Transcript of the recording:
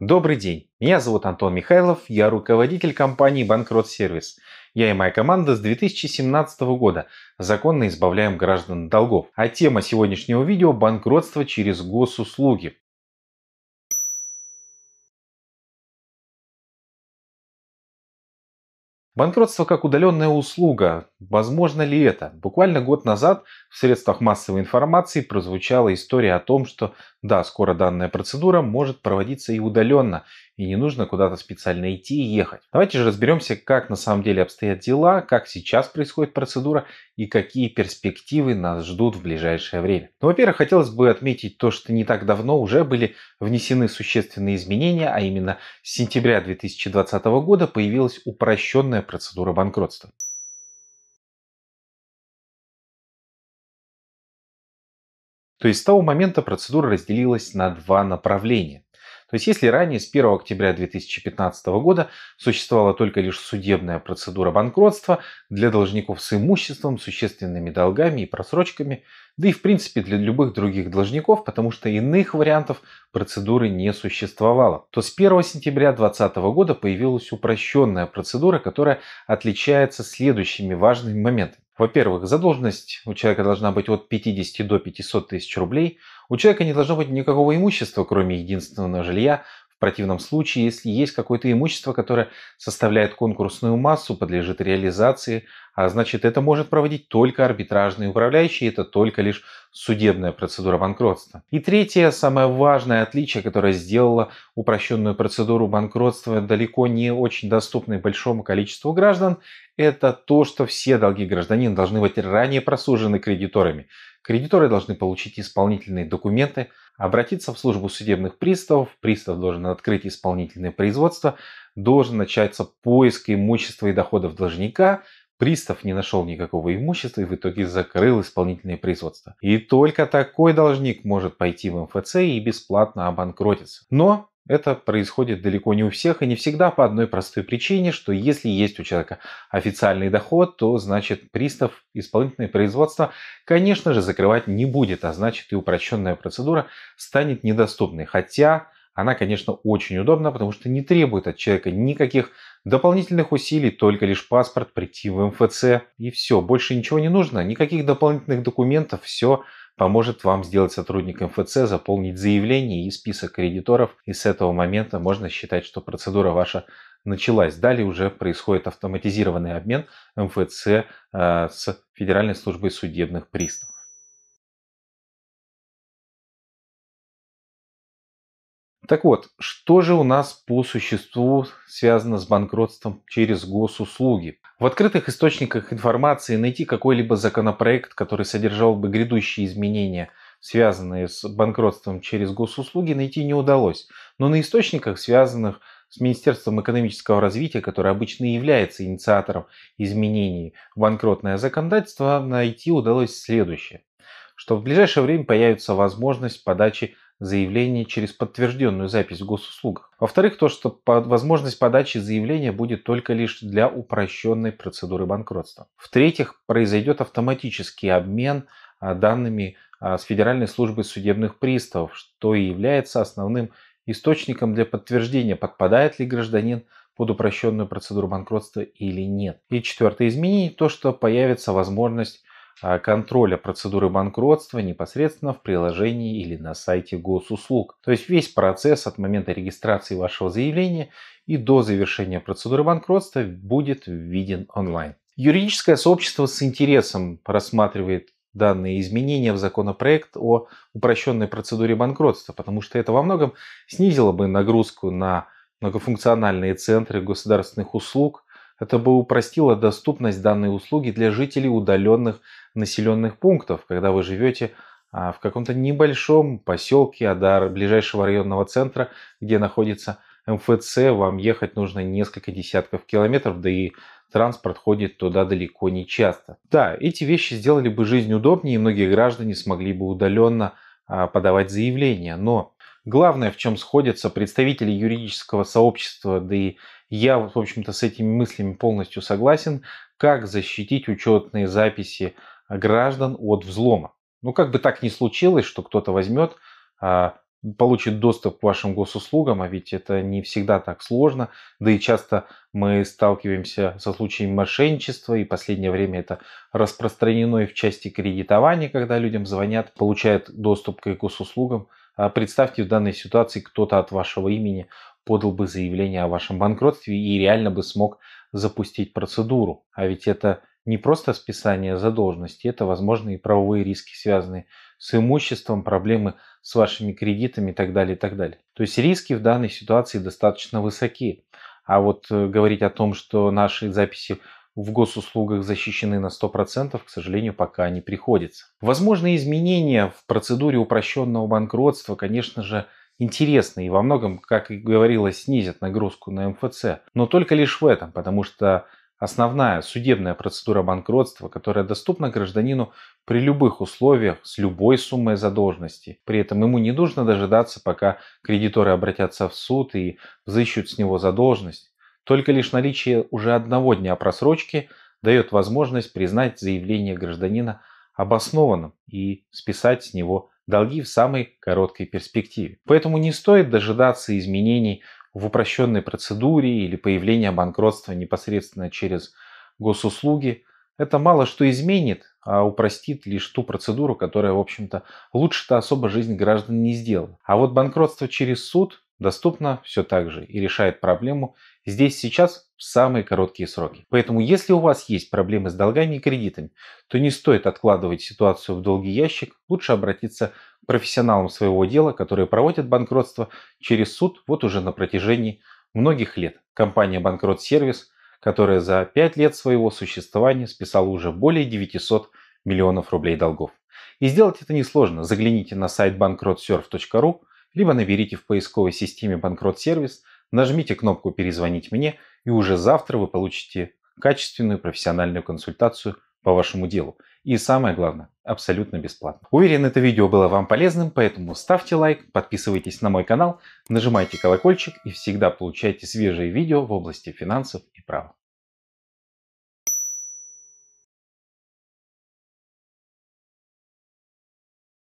Добрый день, меня зовут Антон Михайлов, я руководитель компании Банкрот Сервис. Я и моя команда с 2017 года законно избавляем граждан от долгов. А тема сегодняшнего видео – банкротство через госуслуги. Банкротство как удаленная услуга. Возможно ли это? Буквально год назад в средствах массовой информации прозвучала история о том, что да, скоро данная процедура может проводиться и удаленно, и не нужно куда-то специально идти и ехать. Давайте же разберемся, как на самом деле обстоят дела, как сейчас происходит процедура и какие перспективы нас ждут в ближайшее время. Ну, во-первых, хотелось бы отметить то, что не так давно уже были внесены существенные изменения, а именно с сентября 2020 года появилась упрощенная процедура банкротства. То есть с того момента процедура разделилась на два направления. То есть если ранее с 1 октября 2015 года существовала только лишь судебная процедура банкротства для должников с имуществом, существенными долгами и просрочками, да и в принципе для любых других должников, потому что иных вариантов процедуры не существовало, то с 1 сентября 2020 года появилась упрощенная процедура, которая отличается следующими важными моментами. Во-первых, задолженность у человека должна быть от 50 до 500 тысяч рублей. У человека не должно быть никакого имущества, кроме единственного жилья. Противном случае, если есть какое-то имущество, которое составляет конкурсную массу, подлежит реализации, а значит это может проводить только арбитражный управляющий, это только лишь судебная процедура банкротства. И третье, самое важное отличие, которое сделало упрощенную процедуру банкротства далеко не очень доступной большому количеству граждан, это то, что все долги гражданина должны быть ранее просужены кредиторами. Кредиторы должны получить исполнительные документы, обратиться в службу судебных приставов, пристав должен открыть исполнительное производство, должен начаться поиск имущества и доходов должника, Пристав не нашел никакого имущества и в итоге закрыл исполнительное производство. И только такой должник может пойти в МФЦ и бесплатно обанкротиться. Но это происходит далеко не у всех и не всегда по одной простой причине, что если есть у человека официальный доход, то значит пристав исполнительное производство, конечно же, закрывать не будет, а значит и упрощенная процедура станет недоступной. Хотя она, конечно, очень удобна, потому что не требует от человека никаких дополнительных усилий, только лишь паспорт, прийти в МФЦ и все. Больше ничего не нужно, никаких дополнительных документов, все поможет вам сделать сотрудник МФЦ, заполнить заявление и список кредиторов. И с этого момента можно считать, что процедура ваша началась. Далее уже происходит автоматизированный обмен МФЦ э, с Федеральной службой судебных приставов. Так вот, что же у нас по существу связано с банкротством через госуслуги? В открытых источниках информации найти какой-либо законопроект, который содержал бы грядущие изменения, связанные с банкротством через госуслуги, найти не удалось. Но на источниках, связанных с Министерством экономического развития, которое обычно является инициатором изменений в банкротное законодательство, найти удалось следующее что в ближайшее время появится возможность подачи заявление через подтвержденную запись в госуслугах. Во-вторых, то, что возможность подачи заявления будет только лишь для упрощенной процедуры банкротства. В-третьих, произойдет автоматический обмен а, данными а, с Федеральной службой судебных приставов, что и является основным источником для подтверждения, подпадает ли гражданин под упрощенную процедуру банкротства или нет. И четвертое изменение, то, что появится возможность контроля процедуры банкротства непосредственно в приложении или на сайте госуслуг. То есть весь процесс от момента регистрации вашего заявления и до завершения процедуры банкротства будет виден онлайн. Юридическое сообщество с интересом рассматривает данные изменения в законопроект о упрощенной процедуре банкротства, потому что это во многом снизило бы нагрузку на многофункциональные центры государственных услуг, это бы упростило доступность данной услуги для жителей удаленных населенных пунктов, когда вы живете а, в каком-то небольшом поселке а до ближайшего районного центра, где находится МФЦ, вам ехать нужно несколько десятков километров, да и транспорт ходит туда далеко не часто. Да, эти вещи сделали бы жизнь удобнее, и многие граждане смогли бы удаленно а, подавать заявления. Но главное, в чем сходятся представители юридического сообщества, да и я, в общем-то, с этими мыслями полностью согласен, как защитить учетные записи граждан от взлома. Ну, как бы так ни случилось, что кто-то возьмет, а, получит доступ к вашим госуслугам, а ведь это не всегда так сложно, да и часто мы сталкиваемся со случаями мошенничества, и последнее время это распространено и в части кредитования, когда людям звонят, получают доступ к госуслугам. А представьте в данной ситуации кто-то от вашего имени подал бы заявление о вашем банкротстве и реально бы смог запустить процедуру. А ведь это не просто списание задолженности, это, возможно, и правовые риски, связанные с имуществом, проблемы с вашими кредитами и так далее, и так далее. То есть риски в данной ситуации достаточно высоки. А вот э, говорить о том, что наши записи в госуслугах защищены на 100%, к сожалению, пока не приходится. Возможные изменения в процедуре упрощенного банкротства, конечно же, интересны и во многом, как и говорилось, снизят нагрузку на МФЦ. Но только лишь в этом, потому что основная судебная процедура банкротства, которая доступна гражданину при любых условиях с любой суммой задолженности. При этом ему не нужно дожидаться, пока кредиторы обратятся в суд и взыщут с него задолженность. Только лишь наличие уже одного дня просрочки дает возможность признать заявление гражданина обоснованным и списать с него долги в самой короткой перспективе. Поэтому не стоит дожидаться изменений в упрощенной процедуре или появления банкротства непосредственно через госуслуги. Это мало что изменит, а упростит лишь ту процедуру, которая, в общем-то, лучше-то особо жизнь граждан не сделала. А вот банкротство через суд доступно все так же и решает проблему здесь сейчас в самые короткие сроки. Поэтому если у вас есть проблемы с долгами и кредитами, то не стоит откладывать ситуацию в долгий ящик, лучше обратиться к профессионалам своего дела, которые проводят банкротство через суд вот уже на протяжении многих лет. Компания Банкрот Сервис, которая за 5 лет своего существования списала уже более 900 миллионов рублей долгов. И сделать это несложно. Загляните на сайт bankrotsurf.ru либо наберите в поисковой системе «Банкрот Сервис», нажмите кнопку «Перезвонить мне» и уже завтра вы получите качественную профессиональную консультацию по вашему делу. И самое главное, абсолютно бесплатно. Уверен, это видео было вам полезным, поэтому ставьте лайк, подписывайтесь на мой канал, нажимайте колокольчик и всегда получайте свежие видео в области финансов и права.